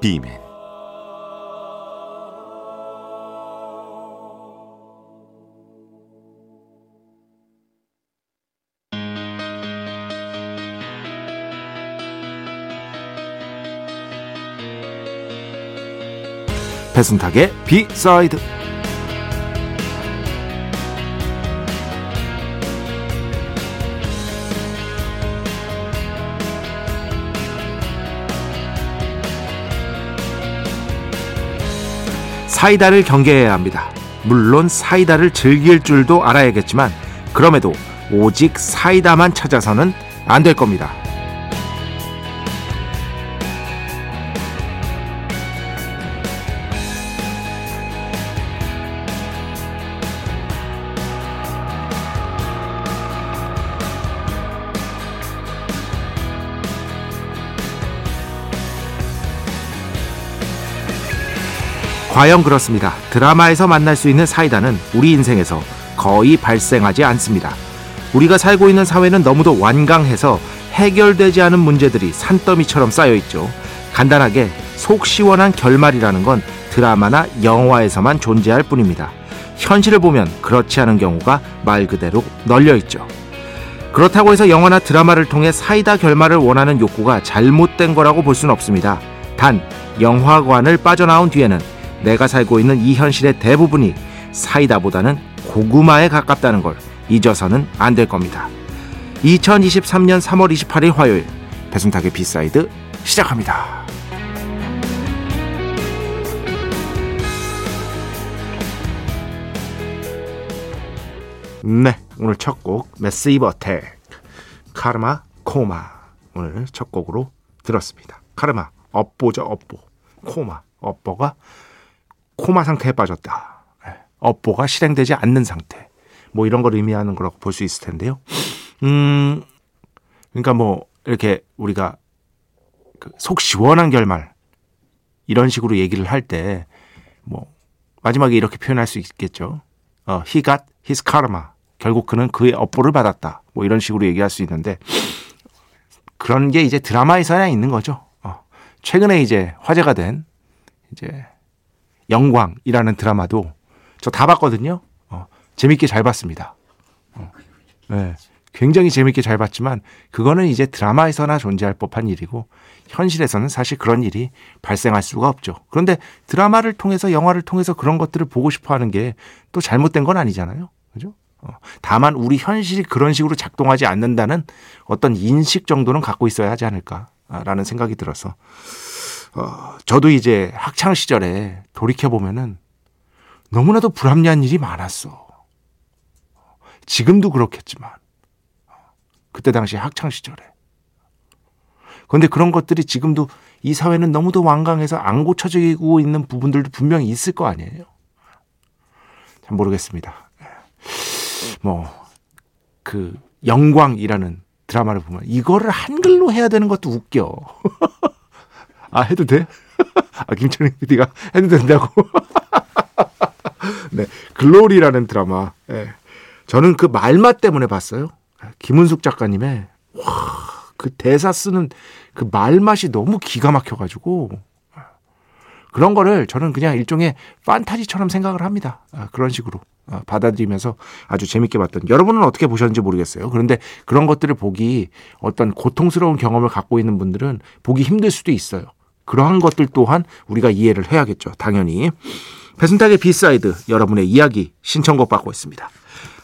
비맨 배순탁의 비사이드 사이다를 경계해야 합니다. 물론 사이다를 즐길 줄도 알아야겠지만 그럼에도 오직 사이다만 찾아서는 안 될 겁니다. 과연 그렇습니다. 드라마에서 만날 수 있는 사이다는 우리 인생에서 거의 발생하지 않습니다. 우리가 살고 있는 사회는 너무도 완강해서 해결되지 않은 문제들이 산더미처럼 쌓여 있죠. 간단하게 속 시원한 결말이라는 건 드라마나 영화에서만 존재할 뿐입니다. 현실을 보면 그렇지 않은 경우가 말 그대로 널려 있죠. 그렇다고 해서 영화나 드라마를 통해 사이다 결말을 원하는 욕구가 잘못된 거라고 볼 수는 없습니다. 단 영화관을 빠져나온 뒤에는 내가 살고 있는 이 현실의 대부분이 사이다보다는 고구마에 가깝다는 걸 잊어서는 안 될 겁니다. 2023년 3월 28일 화요일 배순탁의 B side 시작합니다. 네, 오늘 첫 곡 Massive Attack 카르마 코마 오늘 첫 곡으로 들었습니다. 카르마 업보죠 업보 코마 업보가 코마 상태에 빠졌다. 예, 업보가 실행되지 않는 상태. 뭐 이런 걸 의미하는 거라고 볼 수 있을 텐데요. 음, 그러니까 뭐 이렇게 우리가 그속 시원한 결말 이런 식으로 얘기를 할 때 뭐 마지막에 이렇게 표현할 수 있겠죠. 어, he got his karma. 결국 그는 그의 업보를 받았다. 뭐 이런 식으로 얘기할 수 있는데 그런 게 이제 드라마에서나 있는 거죠. 어, 최근에 이제 화제가 된 이제 영광이라는 드라마도 저 다 봤거든요. 어, 재밌게 잘 봤습니다. 어, 네, 굉장히 재밌게 잘 봤지만 그거는 이제 드라마에서나 존재할 법한 일이고 현실에서는 사실 그런 일이 발생할 수가 없죠. 그런데 드라마를 통해서 영화를 통해서 그런 것들을 보고 싶어 하는 게 또 잘못된 건 아니잖아요. 그죠? 어, 다만 우리 현실이 그런 식으로 작동하지 않는다는 어떤 인식 정도는 갖고 있어야 하지 않을까라는 생각이 들어서 어, 저도 이제 학창 시절에 돌이켜 보면은 너무나도 불합리한 일이 많았어. 지금도 그렇겠지만 그때 당시 학창 시절에. 그런데 그런 것들이 지금도 이 사회는 너무도 완강해서 안 고쳐지고 있는 부분들도 분명히 있을 거 아니에요. 잘 모르겠습니다. 뭐, 그, 영광이라는 드라마를 보면 이거를 한글로 해야 되는 것도 웃겨. 아, 해도 돼? 아, 김철민 PD가 해도 된다고? 네. 글로리라는 드라마. 네. 저는 그 말맛 때문에 봤어요. 김은숙 작가님의, 와, 그 대사 쓰는 그 말맛이 너무 기가 막혀가지고, 그런 거를 저는 그냥 일종의 판타지처럼 생각을 합니다. 아, 그런 식으로. 아, 받아들이면서 아주 재밌게 봤던 여러분은 어떻게 보셨는지 모르겠어요. 그런데 그런 것들을 보기 어떤 고통스러운 경험을 갖고 있는 분들은 보기 힘들 수도 있어요. 그러한 것들 또한 우리가 이해를 해야겠죠. 당연히. 배순탁의 B side 여러분의 이야기 신청곡 받고 있습니다.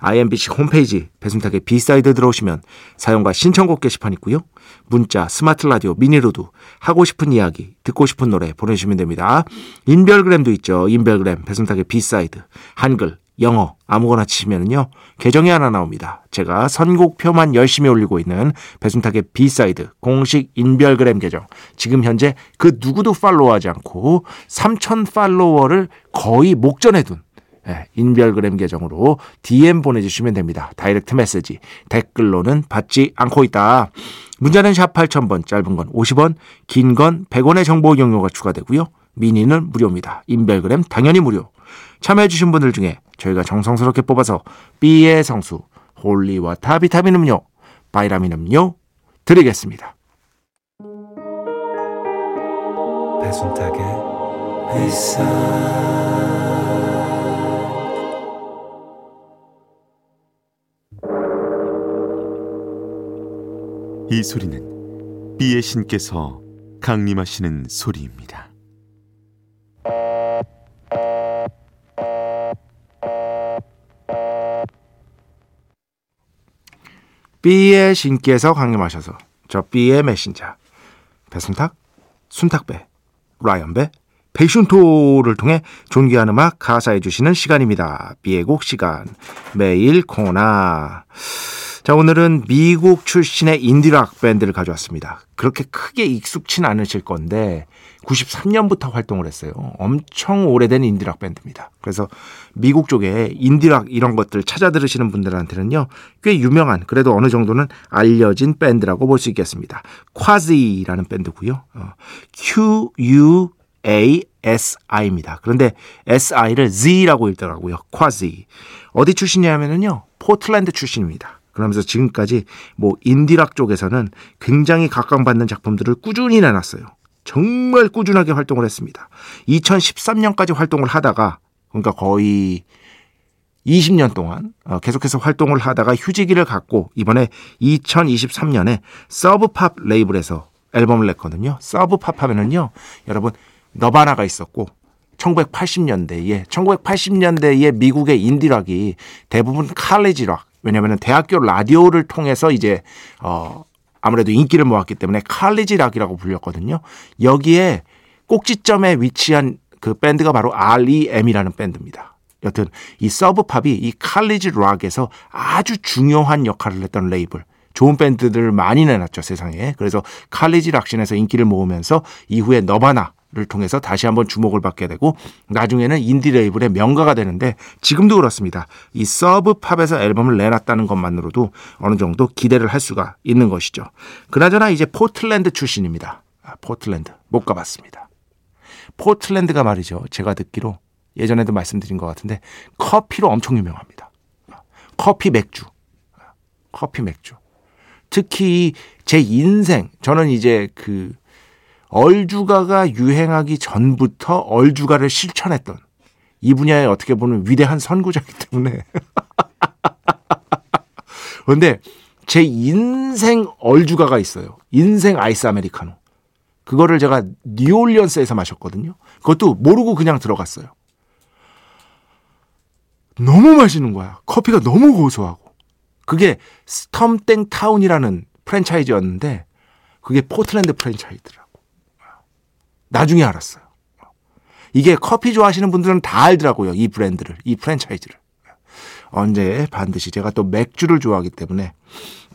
IMBC 홈페이지 배순탁의 B side 들어오시면 사연과 신청곡 게시판 있고요. 문자, 스마트 라디오, 미니로도 하고 싶은 이야기, 듣고 싶은 노래 보내주시면 됩니다. 인별그램도 있죠. 인별그램 배순탁의 B side 한글 영어 아무거나 치면은요 계정이 하나 나옵니다. 제가 선곡표만 열심히 올리고 있는 배순탁의 B side 공식 인별그램 계정. 지금 현재 그 누구도 팔로우하지 않고 3천 팔로워를 거의 목전에 둔 예, 인별그램 계정으로 DM 보내주시면 됩니다. direct message 댓글로는 받지 않고 있다. 문자는 샵 8000번 짧은 건 50원 긴 건 100원의 정보 이용료가 추가되고요. 미니는 무료입니다. 인별그램 당연히 무료. 참여해주신 분들 중에 저희가 정성스럽게 뽑아서 B의 성수, holy water 비타민 음료, 바이라민 음료 드리겠습니다. 배순탁의 회사 이 소리는 비의 신께서 강림하시는 소리입니다. B의 신께서 강림하셔서 저 B의 메신저 배순탁, 순탁배, 라이언배, 베이슌토를 통해 존귀한 음악 하사해 주시는 시간입니다. B의 곡 시간 매일 코너 자 오늘은 미국 출신의 인디락 밴드를 가져왔습니다. 그렇게 크게 익숙진 않으실 건데 93년부터 활동을 했어요. 엄청 오래된 인디락 밴드입니다. 그래서 미국 쪽에 인디락 이런 것들 찾아 들으시는 분들한테는요, 꽤 유명한, 그래도 어느 정도는 알려진 밴드라고 볼 수 있겠습니다. 콰지라는 밴드고요. 어, Q-U-A-S-I입니다. 그런데 S-I를 Z라고 읽더라고요. 콰지. 어디 출신이냐면요, 포틀랜드 출신입니다. 그러면서 지금까지 뭐 인디락 쪽에서는 굉장히 각광받는 작품들을 꾸준히 내놨어요. 정말 꾸준하게 활동을 했습니다. 2013년까지 활동을 하다가 그러니까 거의 20년 동안 어, 계속해서 활동을 하다가 휴지기를 갖고 이번에 2023년에 서브팝 레이블에서 앨범을 냈거든요. 서브팝 하면은요, 여러분 너바나가 있었고 1980년대에 1980년대에 미국의 인디락이 대부분 칼리지 락 왜냐하면 대학교 라디오를 통해서 이제 어 아무래도 인기를 모았기 때문에 칼리지 락이라고 불렸거든요. 여기에 꼭지점에 위치한 그 밴드가 바로 REM이라는 밴드입니다. 여튼 이 서브팝이 이 칼리지 락에서 아주 중요한 역할을 했던 레이블. 좋은 밴드들을 많이 내놨죠 세상에. 그래서 칼리지 락신에서 인기를 모으면서 이후에 너바나 를 통해서 다시 한번 주목을 받게 되고 나중에는 인디 레이블의 명가가 되는데 지금도 그렇습니다. 이 서브 팝에서 앨범을 내놨다는 것만으로도 어느 정도 기대를 할 수가 있는 것이죠. 그나저나 이제 포틀랜드 출신입니다. 아, 포틀랜드 못 가봤습니다. 포틀랜드가 말이죠. 제가 듣기로 예전에도 말씀드린 것 같은데 커피로 엄청 유명합니다. 커피 맥주, 커피 맥주. 특히 제 인생 저는 이제 그 얼죽아가 유행하기 전부터 얼죽아를 실천했던 이 분야에 어떻게 보면 위대한 선구자이기 때문에. 그런데 제 인생 얼죽아가 있어요. 인생 아이스 아메리카노. 그거를 제가 뉴올리언스에서 마셨거든요. 그것도 모르고 그냥 들어갔어요. 너무 맛있는 거야. 커피가 너무 고소하고. 그게 스텀땡 타운이라는 프랜차이즈였는데 그게 포틀랜드 프랜차이즈더라. 나중에 알았어요. 이게 커피 좋아하시는 분들은 다 알더라고요. 이 브랜드를, 이 프랜차이즈를. 언제 반드시 제가 또 맥주를 좋아하기 때문에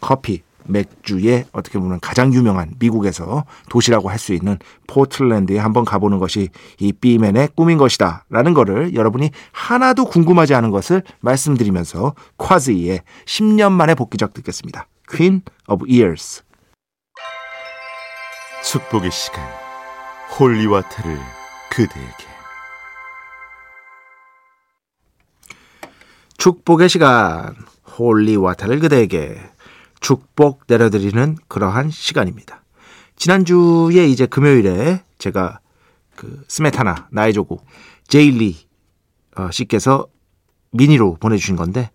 커피, 맥주의 어떻게 보면 가장 유명한 미국에서 도시라고 할 수 있는 포틀랜드에 한번 가보는 것이 이 B맨의 꿈인 것이다. 라는 거를 여러분이 하나도 궁금하지 않은 것을 말씀드리면서 Quasi의 10년 만에 복귀작 듣겠습니다. Queen of Ears. 축복의 시간. holy water를 그대에게 축복의 시간 holy water를 그대에게 축복 내려드리는 그러한 시간입니다. 지난주에 이제 금요일에 제가 그 스메타나 나의 조국 제일리 어, 씨께서 미니로 보내주신 건데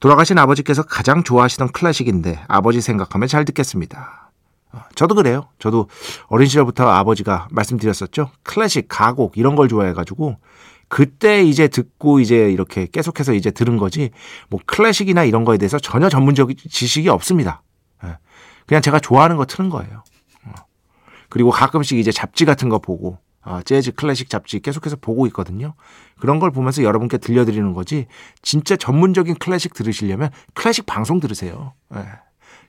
돌아가신 아버지께서 가장 좋아하시던 클래식인데 아버지 생각하면 잘 듣겠습니다. 저도 그래요. 저도 어린 시절부터 아버지가 말씀드렸었죠. 클래식, 가곡 이런 걸 좋아해가지고 그때 이제 듣고 이제 이렇게 계속해서 이제 들은 거지 뭐 클래식이나 이런 거에 대해서 전혀 전문적 지식이 없습니다. 예. 그냥 제가 좋아하는 거 트는 거예요. 어. 그리고 가끔씩 이제 잡지 같은 거 보고 어, 재즈 클래식 잡지 계속해서 보고 있거든요. 그런 걸 보면서 여러분께 들려드리는 거지 진짜 전문적인 클래식 들으시려면 클래식 방송 들으세요.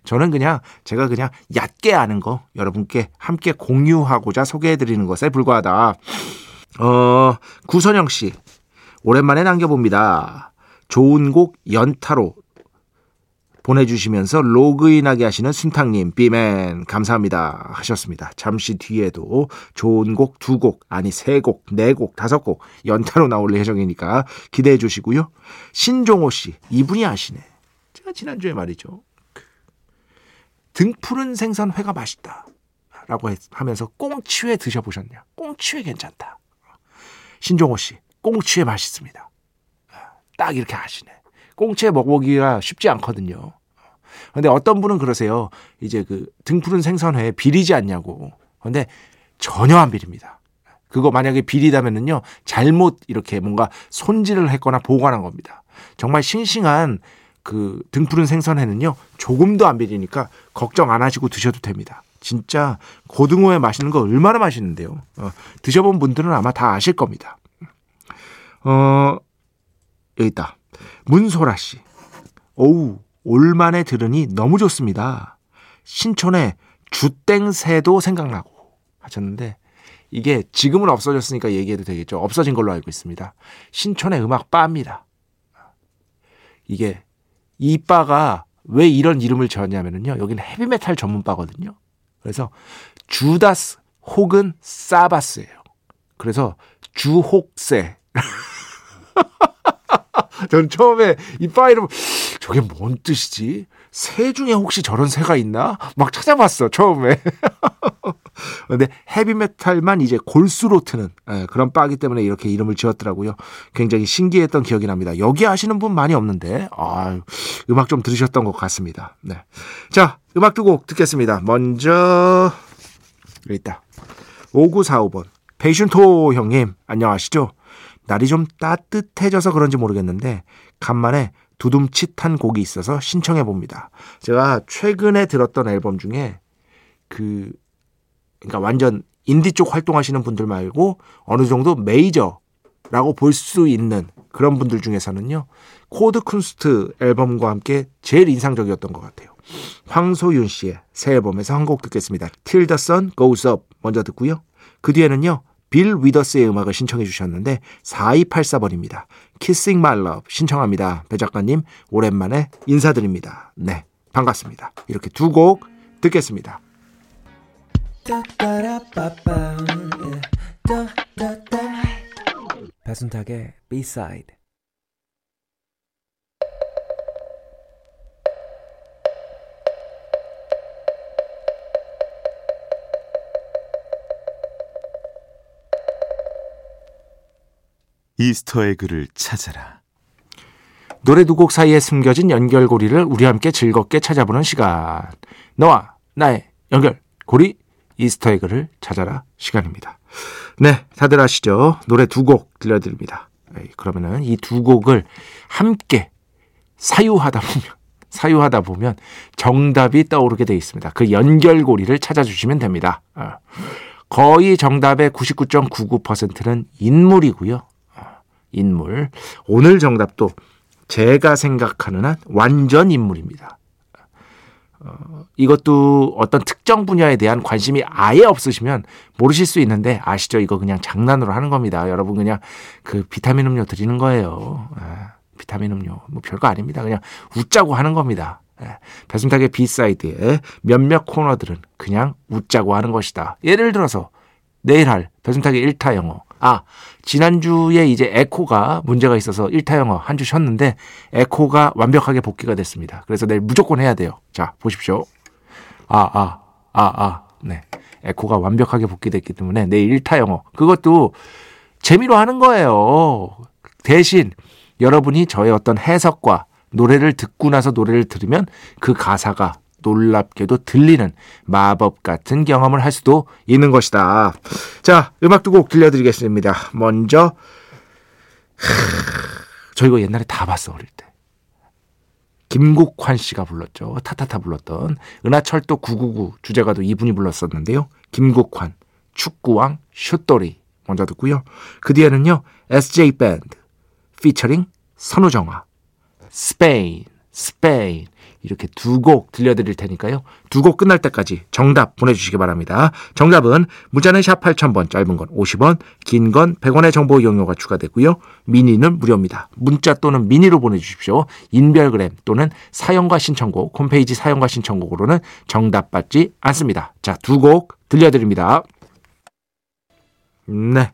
예. 저는 그냥 제가 그냥 얕게 아는 거 여러분께 함께 공유하고자 소개해드리는 것에 불과하다. 어, 구선영 씨. 오랜만에 남겨봅니다. 좋은 곡 연타로 보내주시면서 로그인하게 하시는 순탕님, 비맨, 감사합니다. 하셨습니다. 잠시 뒤에도 좋은 곡 두 곡, 아니 세 곡, 네 곡, 다섯 곡 연타로 나올 예정이니까 기대해 주시고요. 신종호 씨, 이분이 아시네. 제가 지난주에 말이죠. 등푸른 생선 회가 맛있다. 라고 하면서 꽁치회 드셔보셨냐? 꽁치회 괜찮다. 신종호 씨, 꽁치회 맛있습니다. 딱 이렇게 아시네. 꽁치에 먹보기가 쉽지 않거든요. 근데 어떤 분은 그러세요. 이제 그 등푸른 생선회 비리지 않냐고. 근데 전혀 안 비립니다. 그거 만약에 비리다면은요, 잘못 이렇게 뭔가 손질을 했거나 보관한 겁니다. 정말 싱싱한 그 등푸른 생선회는요, 조금도 안 비리니까 걱정 안 하시고 드셔도 됩니다. 진짜 고등어회 맛있는 거 얼마나 맛있는데요. 어, 드셔본 분들은 아마 다 아실 겁니다. 어, 여기 있다. 문소라 씨. 오우, 올만에 들으니 너무 좋습니다. 신촌의 주땡새도 생각나고 하셨는데 이게 지금은 없어졌으니까 얘기해도 되겠죠. 없어진 걸로 알고 있습니다. 신촌의 음악 바입니다. 이게 이 바가 왜 이런 이름을 지었냐면요. 여기는 헤비메탈 전문 바거든요. 그래서 주다스 혹은 사바스예요. 그래서 주혹세. 전 처음에 이 바 이름 저게 뭔 뜻이지? 새 중에 혹시 저런 새가 있나? 막 찾아봤어 처음에. 근데 헤비메탈만 이제 골수로 트는 예, 그런 바기 때문에 이렇게 이름을 지었더라고요. 굉장히 신기했던 기억이 납니다. 여기 아시는 분 많이 없는데 아, 음악 좀 들으셨던 것 같습니다. 네. 자, 음악 두 곡 듣겠습니다. 먼저 여기 있다. 5945번 페이슌토 형님 안녕하시죠? 날이 좀 따뜻해져서 그런지 모르겠는데 간만에 두둠칫한 곡이 있어서 신청해 봅니다. 제가 최근에 들었던 앨범 중에 그 그러니까 완전 인디 쪽 활동하시는 분들 말고 어느 정도 메이저라고 볼 수 있는 그런 분들 중에서는요. 코드 쿤스트 앨범과 함께 제일 인상적이었던 것 같아요. 황소윤 씨의 새 앨범에서 한 곡 듣겠습니다. Till the Sun Goes Up 먼저 듣고요. 그 뒤에는요. 빌 위더스의 음악을 신청해 주셨는데 4284번입니다. Kissing My Love 신청합니다. 배 작가님 오랜만에 인사드립니다. 네 반갑습니다. 이렇게 두 곡 듣겠습니다. 배순탁의 B-side 이스터의 글을 찾아라. 노래 두 곡 사이에 숨겨진 연결고리를 우리 함께 즐겁게 찾아보는 시간. 너와 나의 연결고리 이스터 에그를 찾아라 시간입니다. 네, 다들 아시죠? 노래 두 곡 들려드립니다. 그러면은 이 두 곡을 함께 사유하다 보면 사유하다 보면 정답이 떠오르게 되어 있습니다. 그 연결고리를 찾아주시면 됩니다. 어. 거의 정답의 99.99%는 인물이고요. 인물. 오늘 정답도 제가 생각하는 한 완전 인물입니다. 어, 이것도 어떤 특정 분야에 대한 관심이 아예 없으시면 모르실 수 있는데 아시죠? 이거 그냥 장난으로 하는 겁니다. 여러분 그냥 그 비타민 음료 드리는 거예요. 아, 비타민 음료 뭐 별거 아닙니다. 그냥 웃자고 하는 겁니다. 예, 배순탁의 B side에 몇몇 코너들은 그냥 웃자고 하는 것이다. 예를 들어서 내일 할 배순탁의 일타 영어. 아, 지난주에 이제 에코가 문제가 있어서 1타 영어 한 주 쉬었는데 에코가 완벽하게 복귀가 됐습니다. 그래서 내일 무조건 해야 돼요. 자, 보십시오. 아, 아, 아, 아. 네. 에코가 완벽하게 복귀됐기 때문에 내일 1타 영어. 그것도 재미로 하는 거예요. 대신 여러분이 저의 어떤 해석과 노래를 듣고 나서 노래를 들으면 그 가사가 놀랍게도 들리는 마법 같은 경험을 할 수도 있는 것이다. 자, 음악 두 곡 들려드리겠습니다. 먼저, 저 이거 옛날에 다 봤어, 어릴 때. 김국환 씨가 불렀죠. 타타타 불렀던 은하철도 999 주제가도 이분이 불렀었는데요. 김국환, 축구왕, 슛돌이 먼저 듣고요. 그 뒤에는요. SJ 밴드 피처링 선우정아 스페인 스페인 이렇게 두 곡 들려드릴 테니까요. 두 곡 끝날 때까지 정답 보내주시기 바랍니다. 정답은 문자는 샵 8000번, 짧은 건 50원, 긴 건 100원의 정보 이용료가 추가되고요. 미니는 무료입니다. 문자 또는 미니로 보내주십시오. 인별그램 또는 사연과 신청곡, 홈페이지 사연과 신청곡으로는 정답 받지 않습니다. 자, 두 곡 들려드립니다. 네.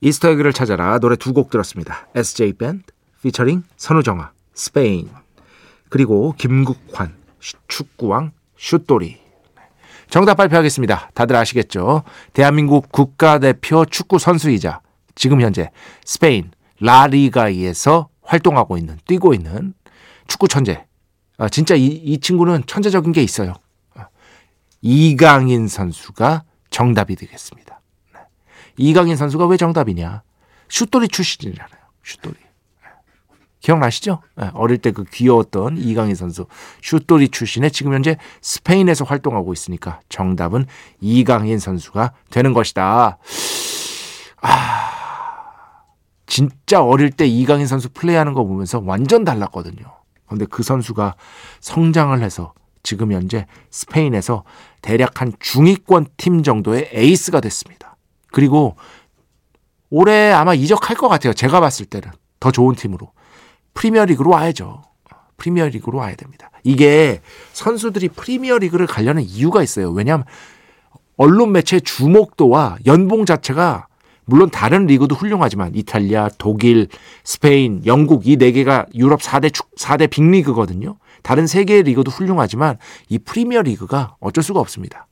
이스터 에그를 찾아라 노래 두 곡 들었습니다. SJ 밴드 피처링 선우정아 스페인 그리고 김국환 축구왕 슛돌이 정답 발표하겠습니다. 다들 아시겠죠? 대한민국 국가대표 축구 선수이자 지금 현재 스페인 라리가에서 활동하고 있는 뛰고 있는 축구 천재. 아, 진짜 이, 이 친구는 천재적인 게 있어요. 아, 이강인 선수가 정답이 되겠습니다. 네. 이강인 선수가 왜 정답이냐? 슛돌이 출신이잖아요. 슛돌이. 기억나시죠? 네, 어릴 때 그 귀여웠던 이강인 선수 슛돌이 출신에 지금 현재 스페인에서 활동하고 있으니까 정답은 이강인 선수가 되는 것이다. 아, 진짜 어릴 때 이강인 선수 플레이하는 거 보면서 완전 달랐거든요. 근데 그 선수가 성장을 해서 지금 현재 스페인에서 대략 한 중위권 팀 정도의 에이스가 됐습니다. 그리고 올해 아마 이적할 것 같아요. 제가 봤을 때는 더 좋은 팀으로. 프리미어리그로 와야죠. 프리미어리그로 와야 됩니다. 이게 선수들이 프리미어리그를 가려는 이유가 있어요. 왜냐하면 언론 매체의 주목도와 연봉 자체가 물론 다른 리그도 훌륭하지만 이탈리아, 독일, 스페인, 영국 이 네 개가 유럽 4대 축 4대 빅리그거든요. 다른 세 개의 리그도 훌륭하지만 이 프리미어 리그가 어쩔 수가 없습니다.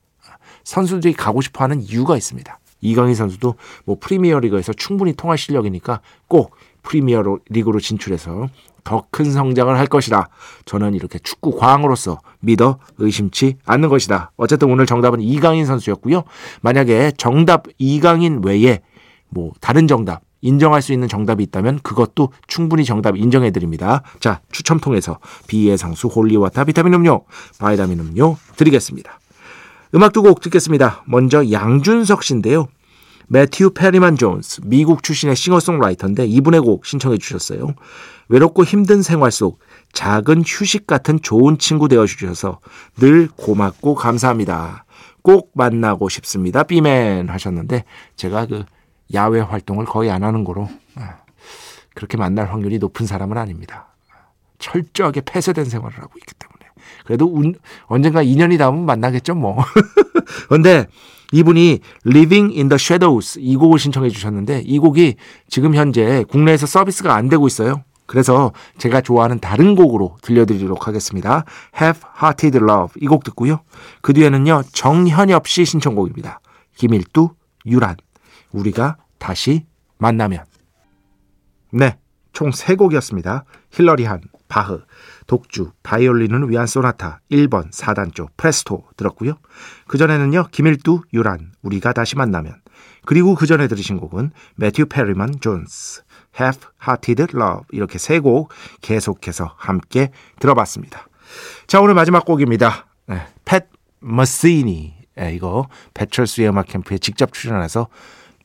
선수들이 가고 싶어 하는 이유가 있습니다. 이강인 선수도 뭐 프리미어 리그에서 충분히 통할 실력이니까 꼭 프리미어 리그로 진출해서 더 큰 성장을 할 것이다. 저는 이렇게 축구 광으로서 믿어 의심치 않는 것이다. 어쨌든 오늘 정답은 이강인 선수였고요. 만약에 정답 이강인 외에 뭐 다른 정답 인정할 수 있는 정답이 있다면 그것도 충분히 정답 인정해 드립니다. 자, 추첨 통해서 B의 성수 holy water 비타민 음료, 바이타민 음료 드리겠습니다. 음악 두 곡 듣겠습니다. 먼저 양준석 씨인데요. 매튜 페리만 존스, 미국 출신의 싱어송라이터인데 이분의 곡 신청해 주셨어요. 외롭고 힘든 생활 속 작은 휴식 같은 좋은 친구 되어 주셔서 늘 고맙고 감사합니다. 꼭 만나고 싶습니다. 비맨 하셨는데 제가 그 야외 활동을 거의 안 하는 거로 아, 그렇게 만날 확률이 높은 사람은 아닙니다. 철저하게 폐쇄된 생활을 하고 있기 때문에. 그래도 운, 언젠가 인연이 닿으면 만나겠죠, 뭐. 근데 이분이 Living in the Shadows 이 곡을 신청해 주셨는데 이 곡이 지금 현재 국내에서 서비스가 안 되고 있어요. 그래서 제가 좋아하는 다른 곡으로 들려드리도록 하겠습니다. Have Hearted Love 이 곡 듣고요. 그 뒤에는요 정현엽 씨 신청곡입니다. 김일두, 유란 우리가 다시 만나면 네, 총 3곡이었습니다. 힐러리 한, 바흐, 독주, 바이올린을 위한 소나타 1번 사단조 프레스토 들었고요. 그전에는요. 김일두, 유란, 우리가 다시 만나면 그리고 그 전에 들으신 곡은 매튜 페리먼 존스, Half Hearted Love 이렇게 세 곡 계속해서 함께 들어봤습니다. 자 오늘 마지막 곡입니다. 네, 팻 머시니 네, 이거 배철수의 음악 캠프에 직접 출연해서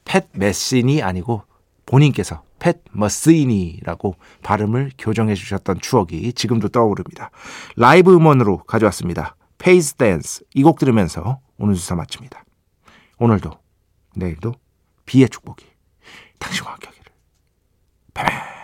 팻 메시니 아니고 본인께서 팻 머시니라고 발음을 교정해 주셨던 추억이 지금도 떠오릅니다. 라이브 음원으로 가져왔습니다. Phase Dance 이 곡 들으면서 오늘 주사 마칩니다. 오늘도 내일도 비의 축복이 당신과 함께 하기를. 바이바이.